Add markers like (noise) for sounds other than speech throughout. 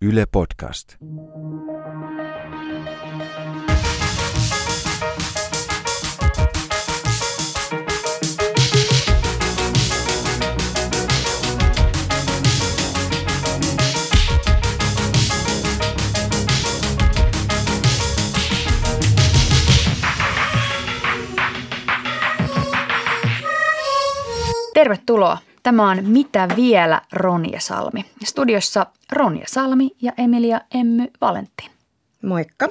Yle Podcast. Tervetuloa. Tämä on Mitä vielä Ronja Salmi. Studiossa Ronja Salmi ja Emilia Emmy Valentin. Moikka.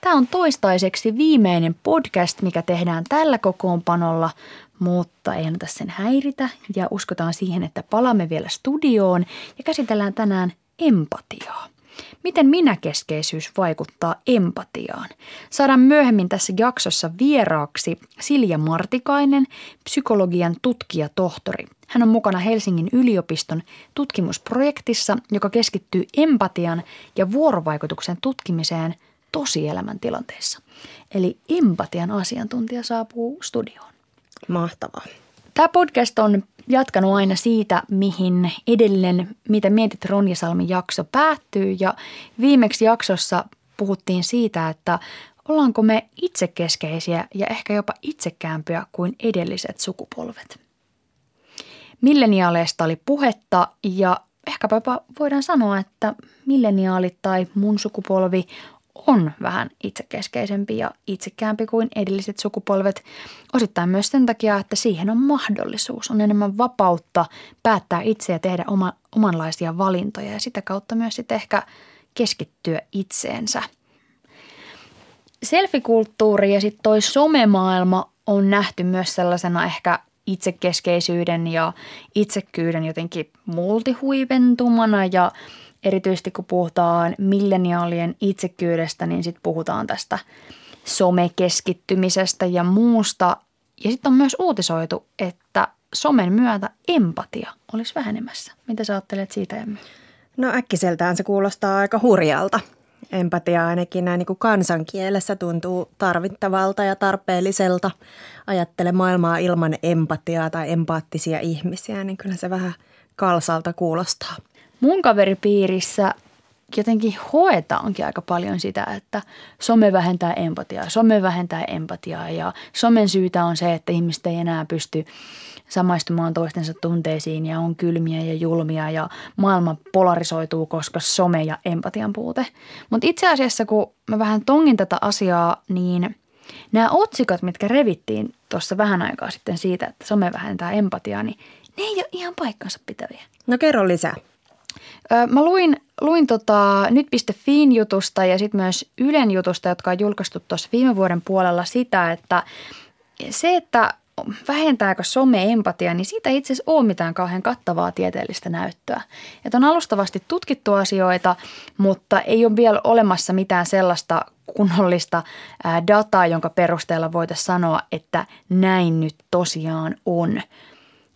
Tämä on toistaiseksi viimeinen podcast, mikä tehdään tällä kokoonpanolla, mutta ei anneta sen häiritä ja uskotaan siihen, että palaamme vielä studioon ja käsitellään tänään empatiaa. Miten minäkeskeisyys vaikuttaa empatiaan? Saadaan myöhemmin tässä jaksossa vieraaksi Silja Martikainen, psykologian tutkija-tohtori. Hän on mukana Helsingin yliopiston tutkimusprojektissa, joka keskittyy empatian ja vuorovaikutuksen tutkimiseen tosielämän tilanteissa. Eli empatian asiantuntija saapuu studioon. Mahtavaa. Tämä podcast on jatkanut aina siitä, mihin edellinen Mitä mietit Ronja Salmin jakso päättyy. Ja viimeksi jaksossa puhuttiin siitä, että ollaanko me itsekeskeisiä ja ehkä jopa itsekäämpiä kuin edelliset sukupolvet. Milleniaaleista oli puhetta ja ehkäpä voidaan sanoa, että milleniaalit tai mun sukupolvi on vähän itsekeskeisempi ja itsekäämpi kuin edelliset sukupolvet. Osittain myös sen takia, että siihen on mahdollisuus. On enemmän vapautta päättää itse ja tehdä oma, omanlaisia valintoja ja sitä kautta myös sitten ehkä keskittyä itseensä. Selfikulttuuri ja sitten toi somemaailma on nähty myös sellaisena ehkä itsekeskeisyyden ja itsekkyyden jotenkin multihuipentumana ja – erityisesti kun puhutaan milleniaalien itsekyydestä, niin sitten puhutaan tästä somekeskittymisestä ja muusta. Ja sitten on myös uutisoitu, että somen myötä empatia olisi vähenemässä. Mitä sä ajattelet siitä, Emmy? No äkkiseltään se kuulostaa aika hurjalta. Empatia ainakin näin niin kuin kansankielessä tuntuu tarvittavalta ja tarpeelliselta. Ajattele maailmaa ilman empatiaa tai empaattisia ihmisiä, niin kyllä se vähän kalsalta kuulostaa mun kaveripiirissä jotenkin hoetaankin aika paljon sitä, että some vähentää empatiaa, some vähentää empatiaa ja somen syytä on se, että ihmiset ei enää pysty samaistumaan toistensa tunteisiin ja on kylmiä ja julmia ja maailma polarisoituu, koska some ja empatian puute. Mutta itse asiassa, kun mä vähän tongin tätä asiaa, niin nämä otsikot, mitkä revittiin tuossa vähän aikaa sitten siitä, että some vähentää empatiaa, niin ne ei ole ihan paikkansa pitäviä. No kerro lisää. Mä luin, luin tota nyt.fiin jutusta ja sitten myös Ylen jutusta, jotka on julkaistu tuossa viime vuoden puolella sitä, että se, että vähentääkö some empatia, niin siitä ei itse asiassa ole mitään kauhean kattavaa tieteellistä näyttöä. Että on alustavasti tutkittu asioita, mutta ei ole vielä olemassa mitään sellaista kunnollista dataa, jonka perusteella voitaisiin sanoa, että näin nyt tosiaan on.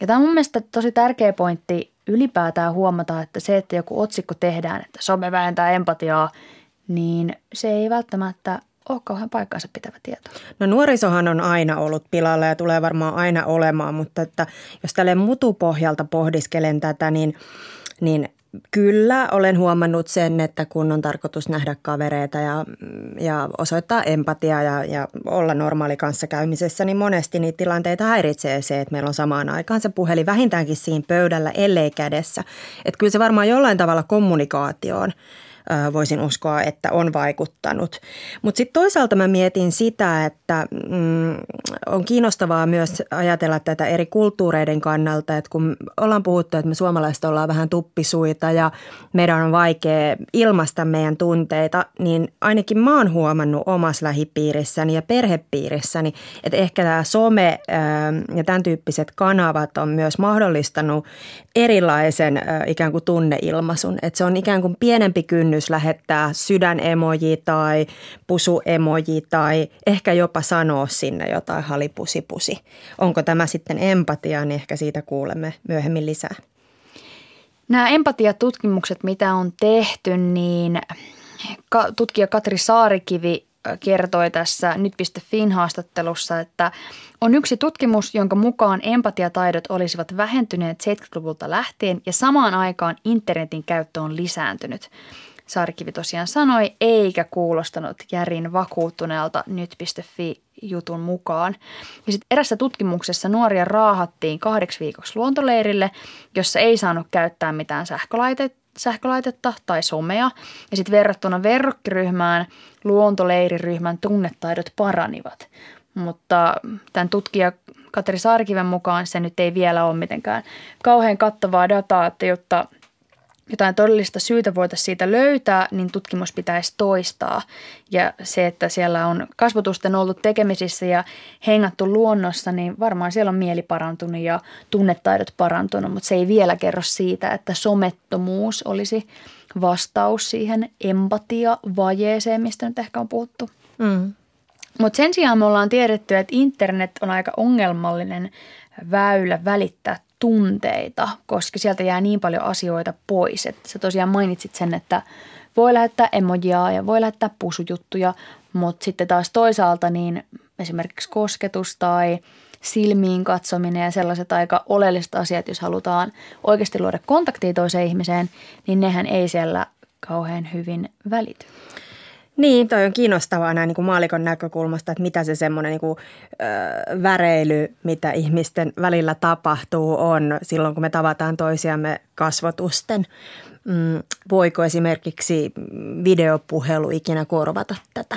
Ja tämä on mun mielestä tosi tärkeä pointti ylipäätään huomata, että se, että joku otsikko tehdään, että some vähentää empatiaa, niin se ei välttämättä ole kauhean paikkansa pitävä tieto. No nuorisohan on aina ollut pilalla ja tulee varmaan aina olemaan, mutta että jos tälle mutupohjalta pohdiskelen tätä, niin, niin Kyllä, olen huomannut sen, että kun on tarkoitus nähdä kavereita ja, ja osoittaa empatiaa ja, ja olla normaali kanssakäymisessä, niin monesti niitä tilanteita häiritsee se, että meillä on samaan aikaan se puhelin vähintäänkin siinä pöydällä, ellei kädessä. Että kyllä se varmaan jollain tavalla kommunikaatioon – voisin uskoa, että on vaikuttanut. Mutta sitten toisaalta mä mietin sitä, että mm, on kiinnostavaa myös ajatella tätä eri kulttuureiden kannalta, että kun ollaan puhuttu, että me suomalaiset ollaan vähän tuppisuita ja meidän on vaikea ilmaista meidän tunteita, niin ainakin mä oon huomannut omassa lähipiirissäni ja perhepiirissäni, että ehkä tämä some ja tämän tyyppiset kanavat on myös mahdollistanut erilaisen ikään kuin tunneilmaisun. Että se on ikään kuin pienempi kynnys kynnys lähettää sydänemoji tai pusuemoji tai ehkä jopa sanoa sinne jotain halipusipusi. Onko tämä sitten empatia, niin ehkä siitä kuulemme myöhemmin lisää. Nämä empatiatutkimukset, mitä on tehty, niin tutkija Katri Saarikivi kertoi tässä nyt.fin haastattelussa, että on yksi tutkimus, jonka mukaan empatiataidot olisivat vähentyneet 70-luvulta lähtien ja samaan aikaan internetin käyttö on lisääntynyt. Sarkivi tosiaan sanoi, eikä kuulostanut järin vakuuttuneelta nyt.fi jutun mukaan. Ja sitten erässä tutkimuksessa nuoria raahattiin kahdeksi viikoksi luontoleirille, jossa ei saanut käyttää mitään sähkölaitetta sähkölaitetta tai somea. Ja sitten verrattuna verrokkiryhmään luontoleiriryhmän tunnetaidot paranivat. Mutta tämän tutkija Katri Saarikiven mukaan se nyt ei vielä ole mitenkään kauhean kattavaa dataa, että jotta jotain todellista syytä voitaisiin siitä löytää, niin tutkimus pitäisi toistaa. Ja se, että siellä on kasvotusten ollut tekemisissä ja hengattu luonnossa, niin varmaan siellä on mieli parantunut ja tunnetaidot parantunut, mutta se ei vielä kerro siitä, että somettomuus olisi vastaus siihen empatia-vajeeseen, mistä nyt ehkä on puhuttu. Mm. Mutta sen sijaan me ollaan tiedetty, että internet on aika ongelmallinen väylä välittää tunteita, koska sieltä jää niin paljon asioita pois. Että sä tosiaan mainitsit sen, että voi lähettää emojia ja voi lähettää pusujuttuja, mutta sitten taas toisaalta niin esimerkiksi kosketus tai silmiin katsominen ja sellaiset aika oleelliset asiat, jos halutaan oikeasti luoda kontaktia toiseen ihmiseen, niin nehän ei siellä kauhean hyvin välity. Niin, toi on kiinnostavaa näin niin kuin maalikon näkökulmasta, että mitä se semmoinen niin kuin, väreily, mitä ihmisten välillä tapahtuu, on silloin, kun me tavataan toisiamme kasvotusten. Mm, voiko esimerkiksi videopuhelu ikinä korvata tätä?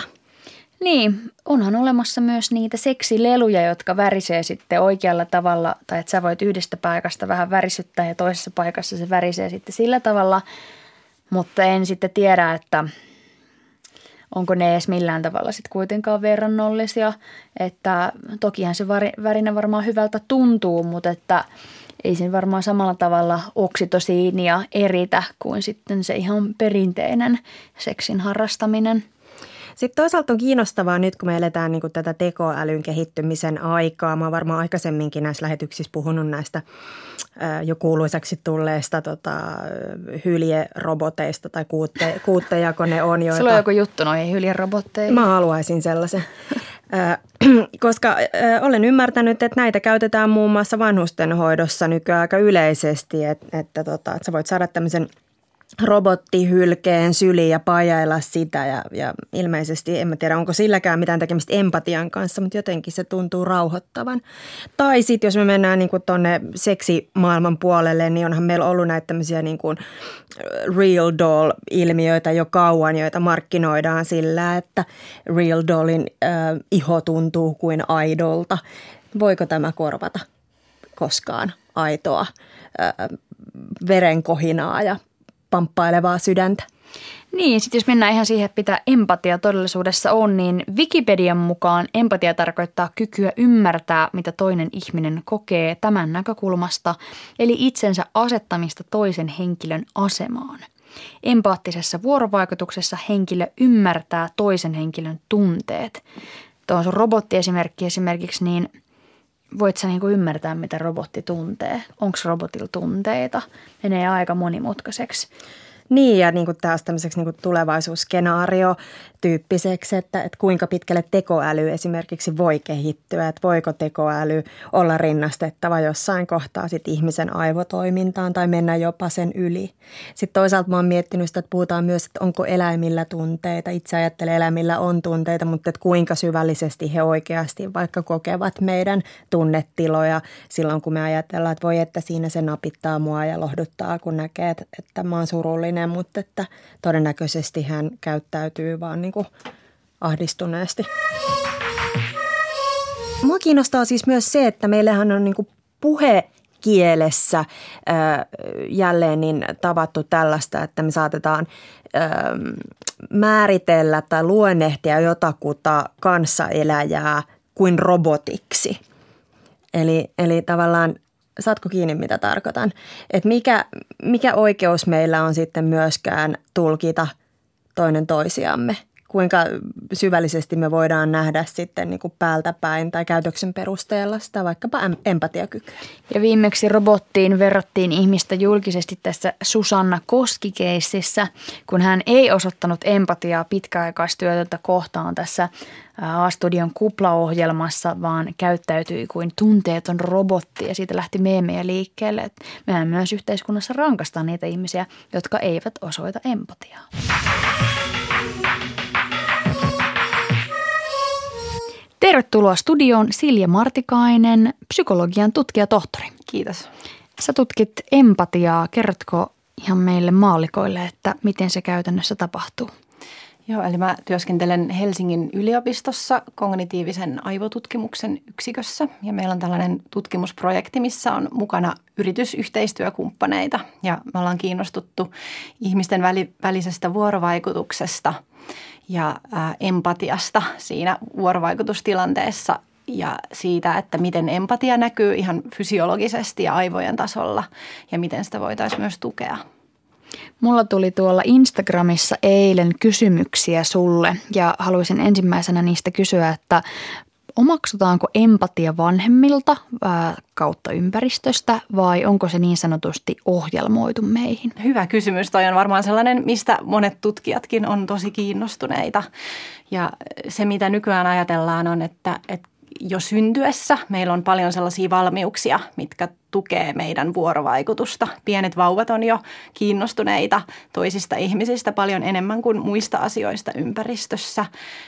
Niin, onhan olemassa myös niitä seksileluja, jotka värisee sitten oikealla tavalla, tai että sä voit yhdestä paikasta vähän värisyttää ja toisessa paikassa se värisee sitten sillä tavalla, mutta en sitten tiedä, että – onko ne edes millään tavalla sitten kuitenkaan verrannollisia. Että tokihan se värinä varmaan hyvältä tuntuu, mutta että ei sen varmaan samalla tavalla oksitosiinia eritä kuin sitten se ihan perinteinen seksin harrastaminen – sitten toisaalta on kiinnostavaa nyt, kun me eletään niin kuin tätä tekoälyn kehittymisen aikaa. Mä oon varmaan aikaisemminkin näissä lähetyksissä puhunut näistä jo kuuluisaksi tulleista tota, hyljeroboteista tai kuutte, (laughs) kuutteja, ne on. Joita... Sulla on joku juttu noihin hyljerobotteihin. Mä haluaisin sellaisen. (laughs) koska olen ymmärtänyt, että näitä käytetään muun muassa vanhustenhoidossa nykyään aika yleisesti, että, että, tota, että sä voit saada tämmöisen – robottihylkeen syliin ja pajailla sitä ja, ja ilmeisesti, en mä tiedä onko silläkään mitään tekemistä empatian kanssa, mutta jotenkin se tuntuu rauhoittavan. Tai sitten jos me mennään niin tuonne seksimaailman puolelle, niin onhan meillä ollut näitä tämmöisiä niin kuin real doll-ilmiöitä jo kauan, joita markkinoidaan sillä, että real dollin äh, iho tuntuu kuin aidolta. Voiko tämä korvata koskaan aitoa äh, verenkohinaa ja pamppailevaa sydäntä. Niin, sitten jos mennään ihan siihen, että mitä empatia todellisuudessa on, niin Wikipedian mukaan empatia tarkoittaa kykyä ymmärtää, mitä toinen ihminen kokee tämän näkökulmasta, eli itsensä asettamista toisen henkilön asemaan. Empaattisessa vuorovaikutuksessa henkilö ymmärtää toisen henkilön tunteet. Tuo sun robottiesimerkki esimerkiksi, niin voit sä niinku ymmärtää, mitä robotti tuntee? Onko robotilla tunteita? Menee aika monimutkaiseksi. Niin ja niin kuin taas tämmöiseksi niin kuin tulevaisuusskenaario tyyppiseksi, että, että kuinka pitkälle tekoäly esimerkiksi voi kehittyä, että voiko tekoäly olla rinnastettava jossain kohtaa sit ihmisen aivotoimintaan tai mennä jopa sen yli. Sitten toisaalta mä oon miettinyt sitä, että puhutaan myös, että onko eläimillä tunteita. Itse ajattelen, eläimillä on tunteita, mutta että kuinka syvällisesti he oikeasti vaikka kokevat meidän tunnetiloja silloin, kun me ajatellaan, että voi, että siinä se napittaa mua ja lohduttaa, kun näkee, että, että mä oon surullinen, mutta että todennäköisesti hän käyttäytyy vaan niin kuin ahdistuneesti. Mua kiinnostaa siis myös se, että meillähän on niin kuin puhekielessä ää, jälleen niin tavattu tällaista, että me saatetaan ää, määritellä tai luonnehtia jotakuta kanssaeläjää kuin robotiksi. Eli, eli tavallaan saatko kiinni, mitä tarkoitan? Että mikä, mikä oikeus meillä on sitten myöskään tulkita toinen toisiamme kuinka syvällisesti me voidaan nähdä sitten niin kuin päältä päin tai käytöksen perusteella sitä vaikkapa empatiakykyä. Ja viimeksi robottiin verrattiin ihmistä julkisesti tässä Susanna Koskikeississä, kun hän ei osoittanut empatiaa pitkäaikaistyötöntä kohtaan tässä A-studion kuplaohjelmassa, vaan käyttäytyi kuin tunteeton robotti ja siitä lähti meemejä liikkeelle. Mehän myös yhteiskunnassa rankastaa niitä ihmisiä, jotka eivät osoita empatiaa. Tervetuloa studioon Silja Martikainen, psykologian tutkijatohtori. Kiitos. Sä tutkit empatiaa. Kerrotko ihan meille maallikoille, että miten se käytännössä tapahtuu? Joo, eli mä työskentelen Helsingin yliopistossa kognitiivisen aivotutkimuksen yksikössä ja meillä on tällainen tutkimusprojekti, missä on mukana yritysyhteistyökumppaneita ja me ollaan kiinnostuttu ihmisten välisestä vuorovaikutuksesta ja ää, empatiasta siinä vuorovaikutustilanteessa ja siitä, että miten empatia näkyy ihan fysiologisesti ja aivojen tasolla ja miten sitä voitaisiin myös tukea. Mulla tuli tuolla Instagramissa eilen kysymyksiä sulle ja haluaisin ensimmäisenä niistä kysyä, että omaksutaanko empatia vanhemmilta ää, kautta ympäristöstä vai onko se niin sanotusti ohjelmoitu meihin? Hyvä kysymys. Toi on varmaan sellainen, mistä monet tutkijatkin on tosi kiinnostuneita. Ja se, mitä nykyään ajatellaan on, että, että jo syntyessä meillä on paljon sellaisia valmiuksia, mitkä tukee meidän vuorovaikutusta. Pienet vauvat on jo kiinnostuneita toisista ihmisistä paljon enemmän kuin muista asioista ympäristössä.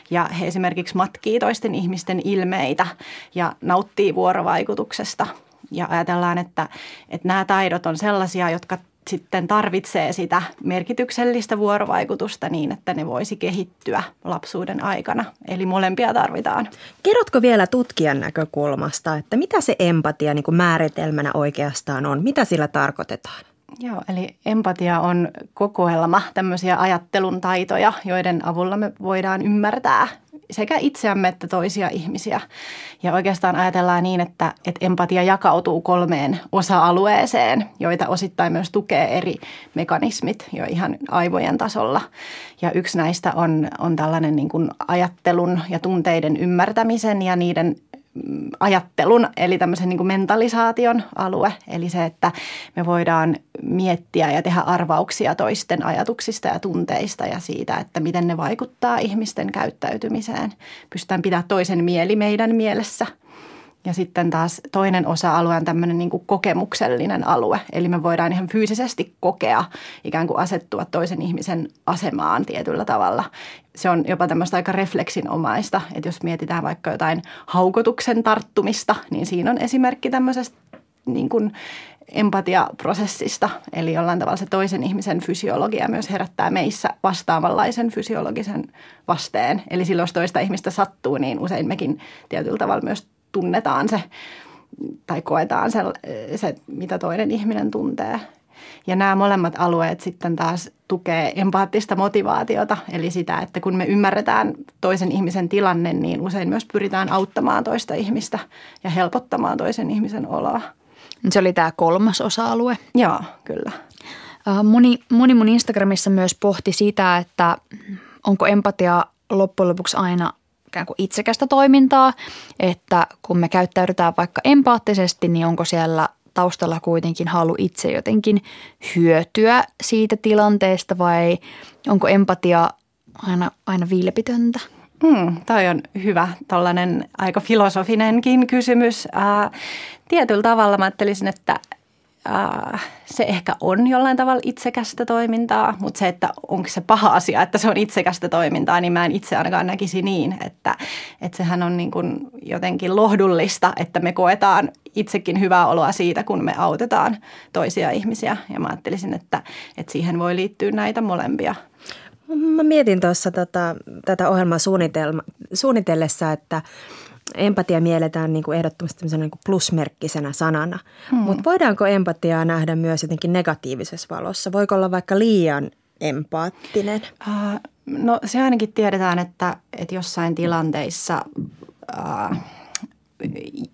Ja he esimerkiksi matkii toisten ihmisten ilmeitä ja nauttii vuorovaikutuksesta. Ja ajatellaan, että, että nämä taidot on sellaisia, jotka sitten tarvitsee sitä merkityksellistä vuorovaikutusta niin, että ne voisi kehittyä lapsuuden aikana. Eli molempia tarvitaan. Kerrotko vielä tutkijan näkökulmasta, että mitä se empatia niin kuin määritelmänä oikeastaan on? Mitä sillä tarkoitetaan? Joo, eli empatia on kokoelma tämmöisiä ajattelun taitoja, joiden avulla me voidaan ymmärtää sekä itseämme että toisia ihmisiä. Ja oikeastaan ajatellaan niin, että, että empatia jakautuu kolmeen osa-alueeseen, joita osittain myös tukee eri mekanismit jo ihan aivojen tasolla. Ja yksi näistä on, on tällainen niin kuin ajattelun ja tunteiden ymmärtämisen ja niiden ajattelun, eli tämmöisen niin kuin mentalisaation alue. Eli se, että me voidaan miettiä ja tehdä arvauksia toisten ajatuksista ja tunteista ja siitä, että miten ne vaikuttaa ihmisten käyttäytymiseen. Pystytään pitämään toisen mieli meidän mielessä – ja sitten taas toinen osa-alue on tämmöinen niin kokemuksellinen alue. Eli me voidaan ihan fyysisesti kokea, ikään kuin asettua toisen ihmisen asemaan tietyllä tavalla. Se on jopa tämmöistä aika refleksinomaista, että jos mietitään vaikka jotain haukotuksen tarttumista, niin siinä on esimerkki tämmöisestä niin kuin empatiaprosessista. Eli jollain tavalla se toisen ihmisen fysiologia myös herättää meissä vastaavanlaisen fysiologisen vasteen. Eli silloin jos toista ihmistä sattuu, niin usein mekin tietyllä tavalla myös tunnetaan se tai koetaan se, se, mitä toinen ihminen tuntee. Ja nämä molemmat alueet sitten taas tukee empaattista motivaatiota, eli sitä, että kun me ymmärretään toisen ihmisen tilanne, niin usein myös pyritään auttamaan toista ihmistä ja helpottamaan toisen ihmisen oloa. Se oli tämä kolmas osa-alue. Joo, kyllä. Moni, moni mun Instagramissa myös pohti sitä, että onko empatia loppujen lopuksi aina ikään kuin itsekästä toimintaa, että kun me käyttäydytään vaikka empaattisesti, niin onko siellä taustalla kuitenkin halu itse jotenkin hyötyä siitä tilanteesta vai onko empatia aina, aina vilpitöntä? Hmm, toi on hyvä, tällainen aika filosofinenkin kysymys. Ää, tietyllä tavalla mä ajattelisin, että äh, se ehkä on jollain tavalla itsekästä toimintaa, mutta se, että onko se paha asia, että se on itsekästä toimintaa, niin mä en itse ainakaan näkisi niin, että, että sehän on niin kuin jotenkin lohdullista, että me koetaan itsekin hyvää oloa siitä, kun me autetaan toisia ihmisiä. Ja mä ajattelisin, että, että siihen voi liittyä näitä molempia. Mä mietin tuossa tätä, tätä ohjelmaa suunnitellessa, että empatia mielletään niin kuin ehdottomasti niin kuin plusmerkkisenä sanana. Hmm. Mutta voidaanko empatiaa nähdä myös jotenkin negatiivisessa valossa? Voiko olla vaikka liian empaattinen? Uh, no se ainakin tiedetään, että, että jossain tilanteissa uh,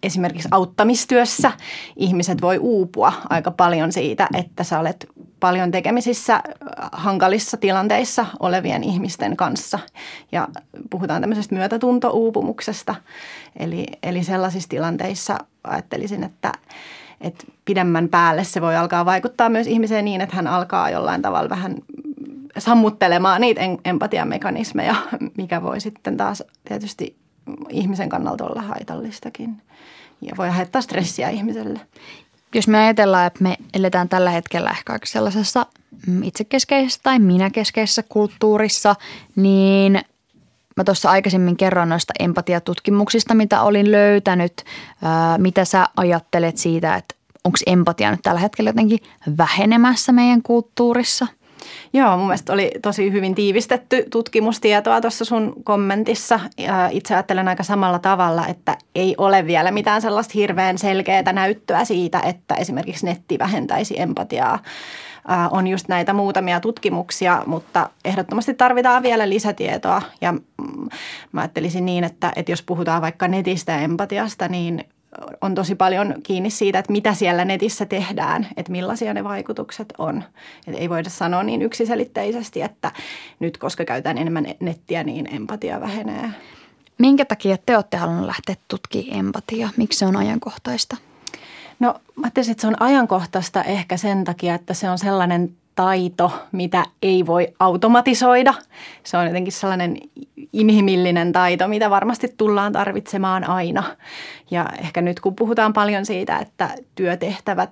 esimerkiksi auttamistyössä ihmiset voi uupua aika paljon siitä, että sä olet paljon tekemisissä hankalissa tilanteissa olevien ihmisten kanssa. Ja puhutaan tämmöisestä myötätuntouupumuksesta. Eli, eli sellaisissa tilanteissa ajattelisin, että, että pidemmän päälle se voi alkaa vaikuttaa myös ihmiseen niin, että hän alkaa jollain tavalla vähän sammuttelemaan niitä empatiamekanismeja, mikä voi sitten taas tietysti ihmisen kannalta olla haitallistakin ja voi aiheuttaa stressiä ihmiselle. Jos me ajatellaan, että me eletään tällä hetkellä ehkä sellaisessa mm, itsekeskeisessä tai minäkeskeisessä kulttuurissa, niin mä tuossa aikaisemmin kerron noista empatiatutkimuksista, mitä olin löytänyt. mitä sä ajattelet siitä, että onko empatia nyt tällä hetkellä jotenkin vähenemässä meidän kulttuurissa – Joo, mun mielestä oli tosi hyvin tiivistetty tutkimustietoa tuossa sun kommentissa. Itse ajattelen aika samalla tavalla, että ei ole vielä mitään sellaista hirveän selkeää näyttöä siitä, että esimerkiksi netti vähentäisi empatiaa on just näitä muutamia tutkimuksia, mutta ehdottomasti tarvitaan vielä lisätietoa. Ja mm, mä ajattelisin niin, että, että jos puhutaan vaikka netistä ja empatiasta, niin on tosi paljon kiinni siitä, että mitä siellä netissä tehdään, että millaisia ne vaikutukset on. Et ei voida sanoa niin yksiselitteisesti, että nyt koska käytetään enemmän nettiä, niin empatia vähenee. Minkä takia te olette halunneet lähteä tutkimaan empatiaa? Miksi se on ajankohtaista? No mä ajattelin, että se on ajankohtaista ehkä sen takia, että se on sellainen taito, mitä ei voi automatisoida. Se on jotenkin sellainen inhimillinen taito, mitä varmasti tullaan tarvitsemaan aina. Ja ehkä nyt kun puhutaan paljon siitä, että työtehtävät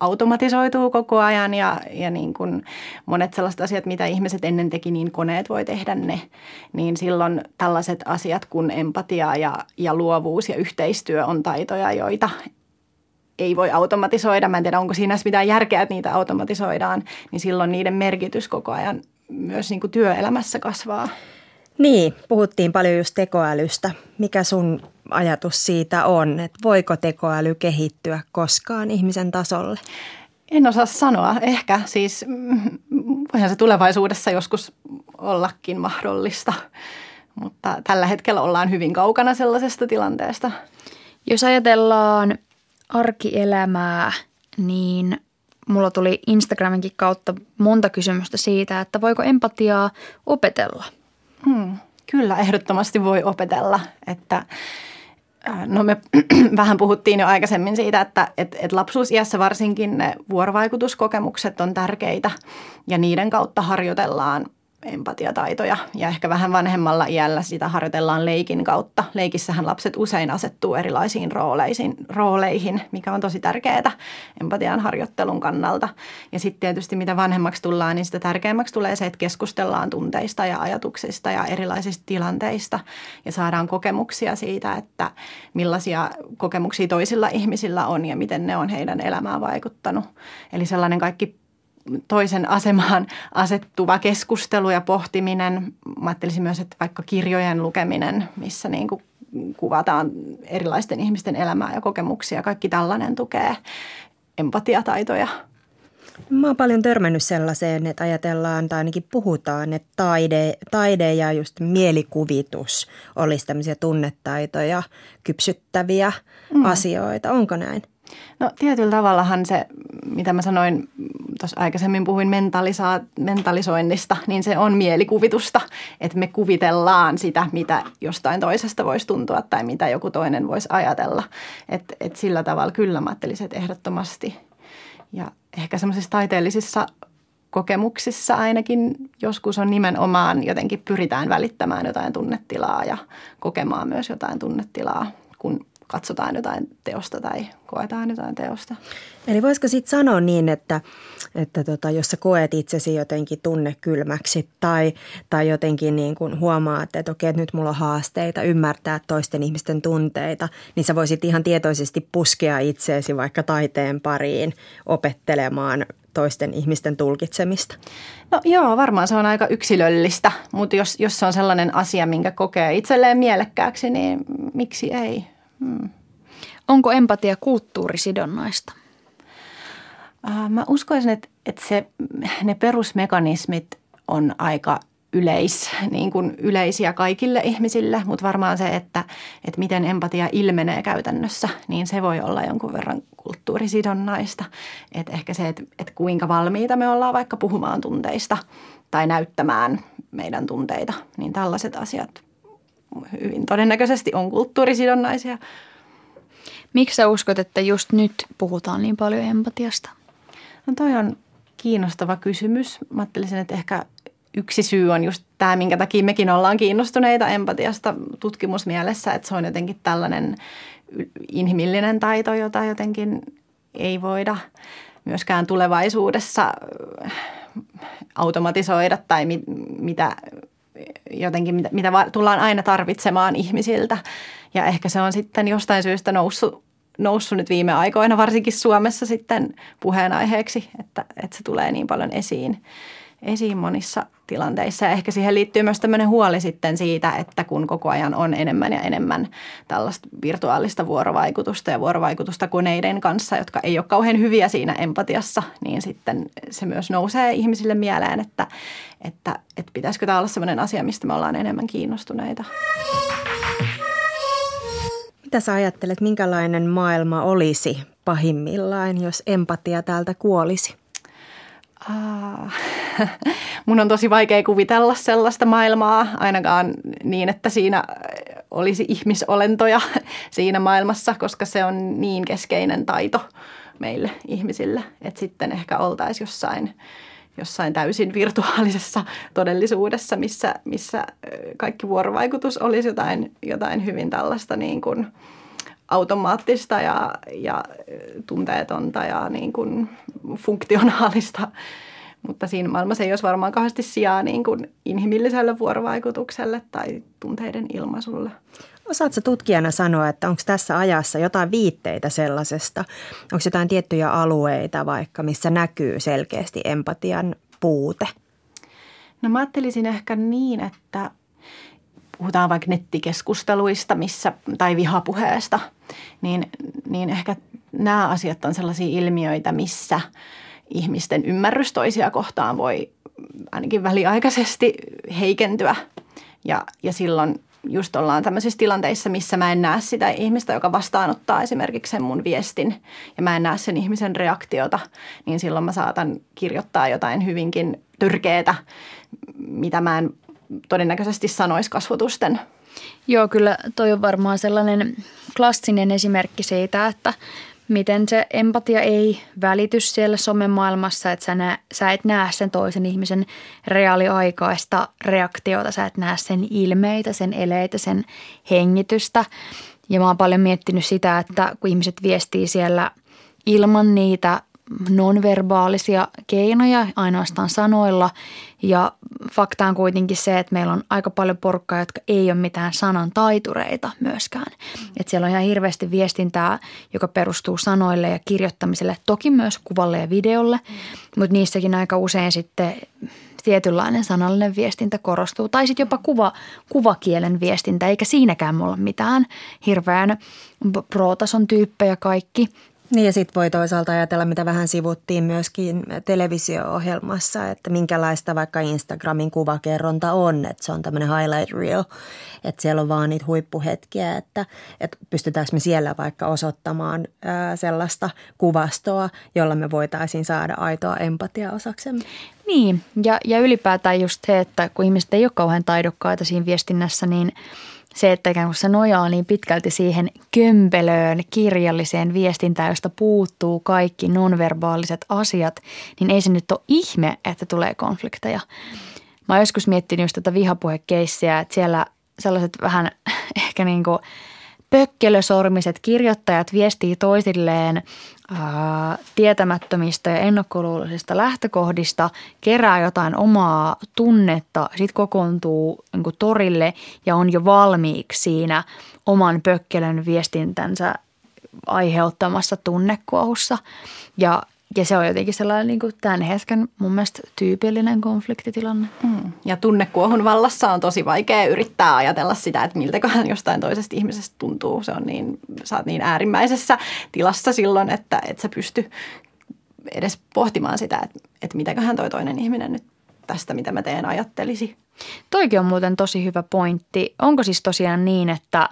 automatisoituu koko ajan ja, ja niin kuin monet sellaiset asiat, mitä ihmiset ennen teki, niin koneet voi tehdä ne. Niin silloin tällaiset asiat kuin empatia ja, ja luovuus ja yhteistyö on taitoja, joita ei voi automatisoida. Mä en tiedä, onko siinä mitään järkeä, että niitä automatisoidaan. Niin silloin niiden merkitys koko ajan myös niin kuin työelämässä kasvaa. Niin, puhuttiin paljon just tekoälystä. Mikä sun ajatus siitä on, että voiko tekoäly kehittyä koskaan ihmisen tasolle? En osaa sanoa. Ehkä siis mm, voihan se tulevaisuudessa joskus ollakin mahdollista, mutta tällä hetkellä ollaan hyvin kaukana sellaisesta tilanteesta. Jos ajatellaan arkielämää, niin mulla tuli Instagraminkin kautta monta kysymystä siitä, että voiko empatiaa opetella – Hmm, kyllä, ehdottomasti voi opetella, että äh, No me (clears throat) vähän puhuttiin jo aikaisemmin siitä, että et, et lapsuusiässä varsinkin ne vuorovaikutuskokemukset on tärkeitä ja niiden kautta harjoitellaan empatiataitoja ja ehkä vähän vanhemmalla iällä sitä harjoitellaan leikin kautta. Leikissähän lapset usein asettuu erilaisiin rooleisiin, rooleihin, mikä on tosi tärkeää empatian harjoittelun kannalta. Ja sitten tietysti mitä vanhemmaksi tullaan, niin sitä tärkeämmäksi tulee se, että keskustellaan tunteista ja ajatuksista ja erilaisista tilanteista ja saadaan kokemuksia siitä, että millaisia kokemuksia toisilla ihmisillä on ja miten ne on heidän elämään vaikuttanut. Eli sellainen kaikki toisen asemaan (laughs) asettuva keskustelu ja pohtiminen. Mä ajattelisin myös, että vaikka kirjojen lukeminen, missä niin kuin kuvataan erilaisten ihmisten elämää ja kokemuksia, kaikki tällainen tukee empatiataitoja. Mä oon paljon törmännyt sellaiseen, että ajatellaan tai ainakin puhutaan, että taide, taide ja just mielikuvitus olisi tämmöisiä tunnetaitoja kypsyttäviä mm. asioita. Onko näin? No tietyllä tavallahan se, mitä mä sanoin, tuossa aikaisemmin puhuin mentalisa- mentalisoinnista, niin se on mielikuvitusta, että me kuvitellaan sitä, mitä jostain toisesta voisi tuntua tai mitä joku toinen voisi ajatella. Että et sillä tavalla kyllä mä ajattelisin, että ehdottomasti. Ja ehkä semmoisissa taiteellisissa kokemuksissa ainakin joskus on nimenomaan jotenkin pyritään välittämään jotain tunnetilaa ja kokemaan myös jotain tunnetilaa, kun katsotaan jotain teosta tai koetaan jotain teosta. Eli voisiko sitten sanoa niin, että, että tota, jos sä koet itsesi jotenkin tunnekylmäksi tai, tai jotenkin niin kuin huomaat, että okei, että nyt mulla on haasteita ymmärtää toisten ihmisten tunteita, niin sä voisit ihan tietoisesti puskea itseesi vaikka taiteen pariin opettelemaan toisten ihmisten tulkitsemista? No joo, varmaan se on aika yksilöllistä, mutta jos, jos se on sellainen asia, minkä kokee itselleen mielekkääksi, niin miksi ei? Hmm. Onko empatia kulttuurisidonnaista? Mä uskoisin, että, että se, ne perusmekanismit on aika yleis, niin kuin yleisiä kaikille ihmisille, mutta varmaan se, että, että miten empatia ilmenee käytännössä, niin se voi olla jonkun verran kulttuurisidonnaista. Että ehkä se, että, että kuinka valmiita me ollaan vaikka puhumaan tunteista tai näyttämään meidän tunteita, niin tällaiset asiat hyvin todennäköisesti on kulttuurisidonnaisia. Miksi sä uskot, että just nyt puhutaan niin paljon empatiasta? No toi on kiinnostava kysymys. Mä ajattelisin, että ehkä yksi syy on just tämä, minkä takia mekin ollaan kiinnostuneita empatiasta tutkimusmielessä, että se on jotenkin tällainen inhimillinen taito, jota jotenkin ei voida myöskään tulevaisuudessa äh, automatisoida tai mit, mitä jotenkin, mitä, mitä tullaan aina tarvitsemaan ihmisiltä. Ja ehkä se on sitten jostain syystä noussut, noussut nyt viime aikoina, varsinkin Suomessa sitten puheenaiheeksi, että, että se tulee niin paljon esiin esiin monissa tilanteissa. Ja ehkä siihen liittyy myös tämmöinen huoli sitten siitä, että kun koko ajan on enemmän ja enemmän tällaista virtuaalista vuorovaikutusta ja vuorovaikutusta koneiden kanssa, jotka ei ole kauhean hyviä siinä empatiassa, niin sitten se myös nousee ihmisille mieleen, että, että, että pitäisikö tämä olla sellainen asia, mistä me ollaan enemmän kiinnostuneita. Mitä sä ajattelet, minkälainen maailma olisi pahimmillaan, jos empatia täältä kuolisi? (laughs) Mun on tosi vaikea kuvitella sellaista maailmaa, ainakaan niin, että siinä olisi ihmisolentoja (laughs) siinä maailmassa, koska se on niin keskeinen taito meille ihmisille, että sitten ehkä oltaisiin jossain, jossain täysin virtuaalisessa todellisuudessa, missä, missä kaikki vuorovaikutus olisi jotain, jotain hyvin tällaista niin kuin – automaattista ja, ja tunteetonta ja niin kuin funktionaalista. Mutta siinä maailmassa ei olisi varmaan kauheasti sijaa niin kuin inhimilliselle vuorovaikutukselle tai tunteiden ilmaisulle. Osaatko tutkijana sanoa, että onko tässä ajassa jotain viitteitä sellaisesta? Onko jotain tiettyjä alueita vaikka, missä näkyy selkeästi empatian puute? No mä ajattelisin ehkä niin, että puhutaan vaikka nettikeskusteluista missä, tai vihapuheesta, niin, niin ehkä nämä asiat on sellaisia ilmiöitä, missä ihmisten ymmärrys toisia kohtaan voi ainakin väliaikaisesti heikentyä. Ja, ja silloin just ollaan tämmöisissä tilanteissa, missä mä en näe sitä ihmistä, joka vastaanottaa esimerkiksi sen mun viestin ja mä en näe sen ihmisen reaktiota, niin silloin mä saatan kirjoittaa jotain hyvinkin törkeetä, mitä mä en todennäköisesti sanoisi kasvotusten. Joo, kyllä toi on varmaan sellainen klassinen esimerkki siitä, että miten se empatia ei välity siellä somemaailmassa, että sä, nä, sä et näe sen toisen ihmisen reaaliaikaista reaktiota, sä et näe sen ilmeitä, sen eleitä, sen hengitystä. Ja mä oon paljon miettinyt sitä, että kun ihmiset viestii siellä ilman niitä nonverbaalisia keinoja ainoastaan sanoilla. Ja fakta on kuitenkin se, että meillä on aika paljon porukkaa, jotka ei ole mitään sanan taitureita myöskään. Mm. Että siellä on ihan hirveästi viestintää, joka perustuu sanoille ja kirjoittamiselle, toki myös kuvalle ja videolle, mm. mutta niissäkin aika usein sitten tietynlainen sanallinen viestintä korostuu. Tai sitten jopa kuva, kuvakielen viestintä, eikä siinäkään mulla mitään hirveän pro-tason tyyppejä kaikki – niin ja sitten voi toisaalta ajatella, mitä vähän sivuttiin myöskin televisio-ohjelmassa, että minkälaista vaikka Instagramin kuvakerronta on, että se on tämmöinen highlight reel, että siellä on vaan niitä huippuhetkiä, että, että pystytäänkö me siellä vaikka osoittamaan ää, sellaista kuvastoa, jolla me voitaisiin saada aitoa empatiaa osaksemme. Niin ja, ja ylipäätään just se, että kun ihmiset ei ole kauhean taidokkaita siinä viestinnässä, niin – se, että ikään kuin se nojaa niin pitkälti siihen kömpelöön kirjalliseen viestintään, josta puuttuu kaikki nonverbaaliset asiat, niin ei se nyt ole ihme, että tulee konflikteja. Mä oon joskus miettinyt just tätä vihapuhekeissiä, että siellä sellaiset vähän (laughs) ehkä niin kuin – pökkelösormiset kirjoittajat viestii toisilleen ää, tietämättömistä ja ennakkoluuloisista lähtökohdista, kerää jotain omaa tunnetta, sitten kokoontuu niin torille ja on jo valmiiksi siinä oman pökkelön viestintänsä aiheuttamassa tunnekuohussa. Ja ja se on jotenkin sellainen niin kuin tämän hetken mun mielestä tyypillinen konfliktitilanne. Mm. Ja tunnekuohun vallassa on tosi vaikea yrittää ajatella sitä, että miltäköhän jostain toisesta ihmisestä tuntuu. Se on niin, sä oot niin äärimmäisessä tilassa silloin, että et sä pysty edes pohtimaan sitä, että, että mitäköhän toi toinen ihminen nyt tästä, mitä mä teen, ajattelisi. Toikin on muuten tosi hyvä pointti. Onko siis tosiaan niin, että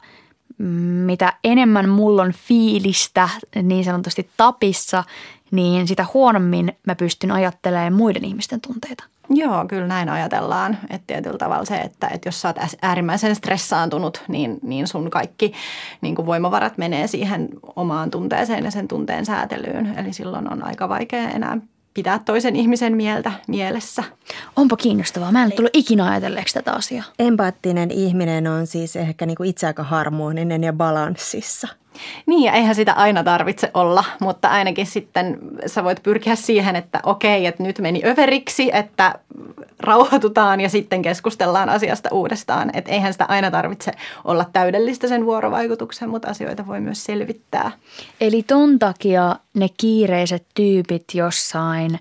mitä enemmän mulla on fiilistä niin sanotusti tapissa, niin sitä huonommin mä pystyn ajattelemaan muiden ihmisten tunteita. Joo, kyllä näin ajatellaan. Että tietyllä tavalla se, että, että jos sä oot äärimmäisen stressaantunut, niin, niin sun kaikki niin kuin voimavarat menee siihen omaan tunteeseen ja sen tunteen säätelyyn. Eli silloin on aika vaikea enää pitää toisen ihmisen mieltä mielessä. Onpa kiinnostavaa. Mä en ole tullut ikinä ajatelleeksi tätä asiaa. Empaattinen ihminen on siis ehkä niin kuin itse aika harmoninen ja balanssissa. Niin ja eihän sitä aina tarvitse olla, mutta ainakin sitten sä voit pyrkiä siihen, että okei, että nyt meni överiksi, että rauhoitutaan ja sitten keskustellaan asiasta uudestaan. Että eihän sitä aina tarvitse olla täydellistä sen vuorovaikutuksen, mutta asioita voi myös selvittää. Eli ton takia ne kiireiset tyypit jossain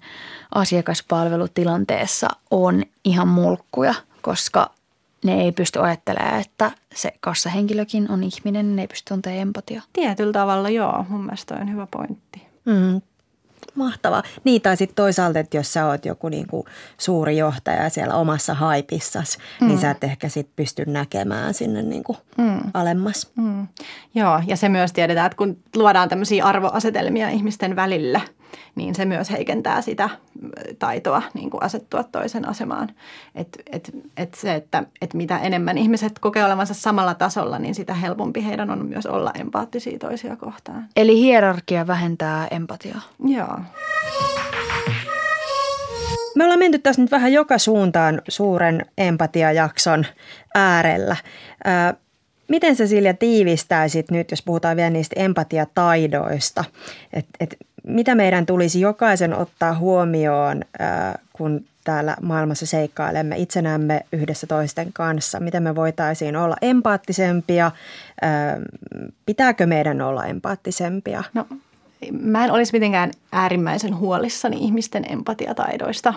asiakaspalvelutilanteessa on ihan mulkkuja, koska ne ei pysty ajattelemaan, että se kassahenkilökin on ihminen, ne ei pysty tuntemaan empatia. Tietyllä tavalla joo, mun mielestä on hyvä pointti. Mm, mahtavaa. Niin, tai sitten toisaalta, että jos sä oot joku niinku suuri johtaja siellä omassa haipissas, niin mm. niin sä et ehkä sit pysty näkemään sinne niinku mm. alemmas. Mm. Joo, ja se myös tiedetään, että kun luodaan tämmöisiä arvoasetelmia ihmisten välillä – niin se myös heikentää sitä taitoa niin kuin asettua toisen asemaan. Et, et, et se, että et mitä enemmän ihmiset kokee olevansa samalla tasolla, niin sitä helpompi heidän on myös olla empaattisia toisia kohtaan. Eli hierarkia vähentää empatiaa. Joo. Me ollaan menty tässä nyt vähän joka suuntaan suuren empatiajakson äärellä. Miten sä Silja tiivistäisit nyt, jos puhutaan vielä niistä empatiataidoista, että et mitä meidän tulisi jokaisen ottaa huomioon, kun täällä maailmassa seikkailemme itsenämme yhdessä toisten kanssa? Miten me voitaisiin olla empaattisempia? Pitääkö meidän olla empaattisempia? No Mä en olisi mitenkään äärimmäisen huolissani ihmisten empatiataidoista.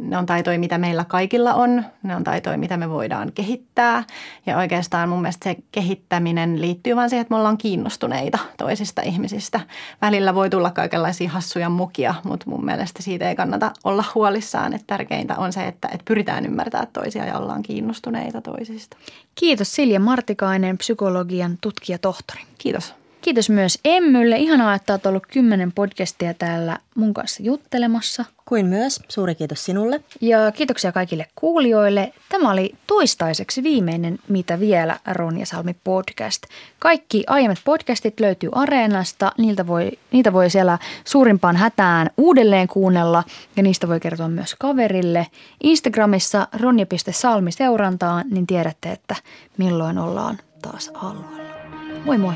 Ne on taitoja, mitä meillä kaikilla on. Ne on taitoja, mitä me voidaan kehittää. Ja oikeastaan mun mielestä se kehittäminen liittyy vain siihen, että me ollaan kiinnostuneita toisista ihmisistä. Välillä voi tulla kaikenlaisia hassuja mukia, mutta mun mielestä siitä ei kannata olla huolissaan. Että tärkeintä on se, että, että pyritään ymmärtämään toisia ja ollaan kiinnostuneita toisista. Kiitos Silja Martikainen, psykologian tutkijatohtori. Kiitos. Kiitos myös Emmylle. Ihanaa, että olet ollut kymmenen podcastia täällä mun kanssa juttelemassa. Kuin myös. Suuri kiitos sinulle. Ja kiitoksia kaikille kuulijoille. Tämä oli toistaiseksi viimeinen Mitä vielä Ronja Salmi podcast. Kaikki aiemmat podcastit löytyy Areenasta. Niiltä voi, niitä voi siellä suurimpaan hätään uudelleen kuunnella ja niistä voi kertoa myös kaverille. Instagramissa ronja.salmi seurantaan, niin tiedätte, että milloin ollaan taas alueella. Moi moi!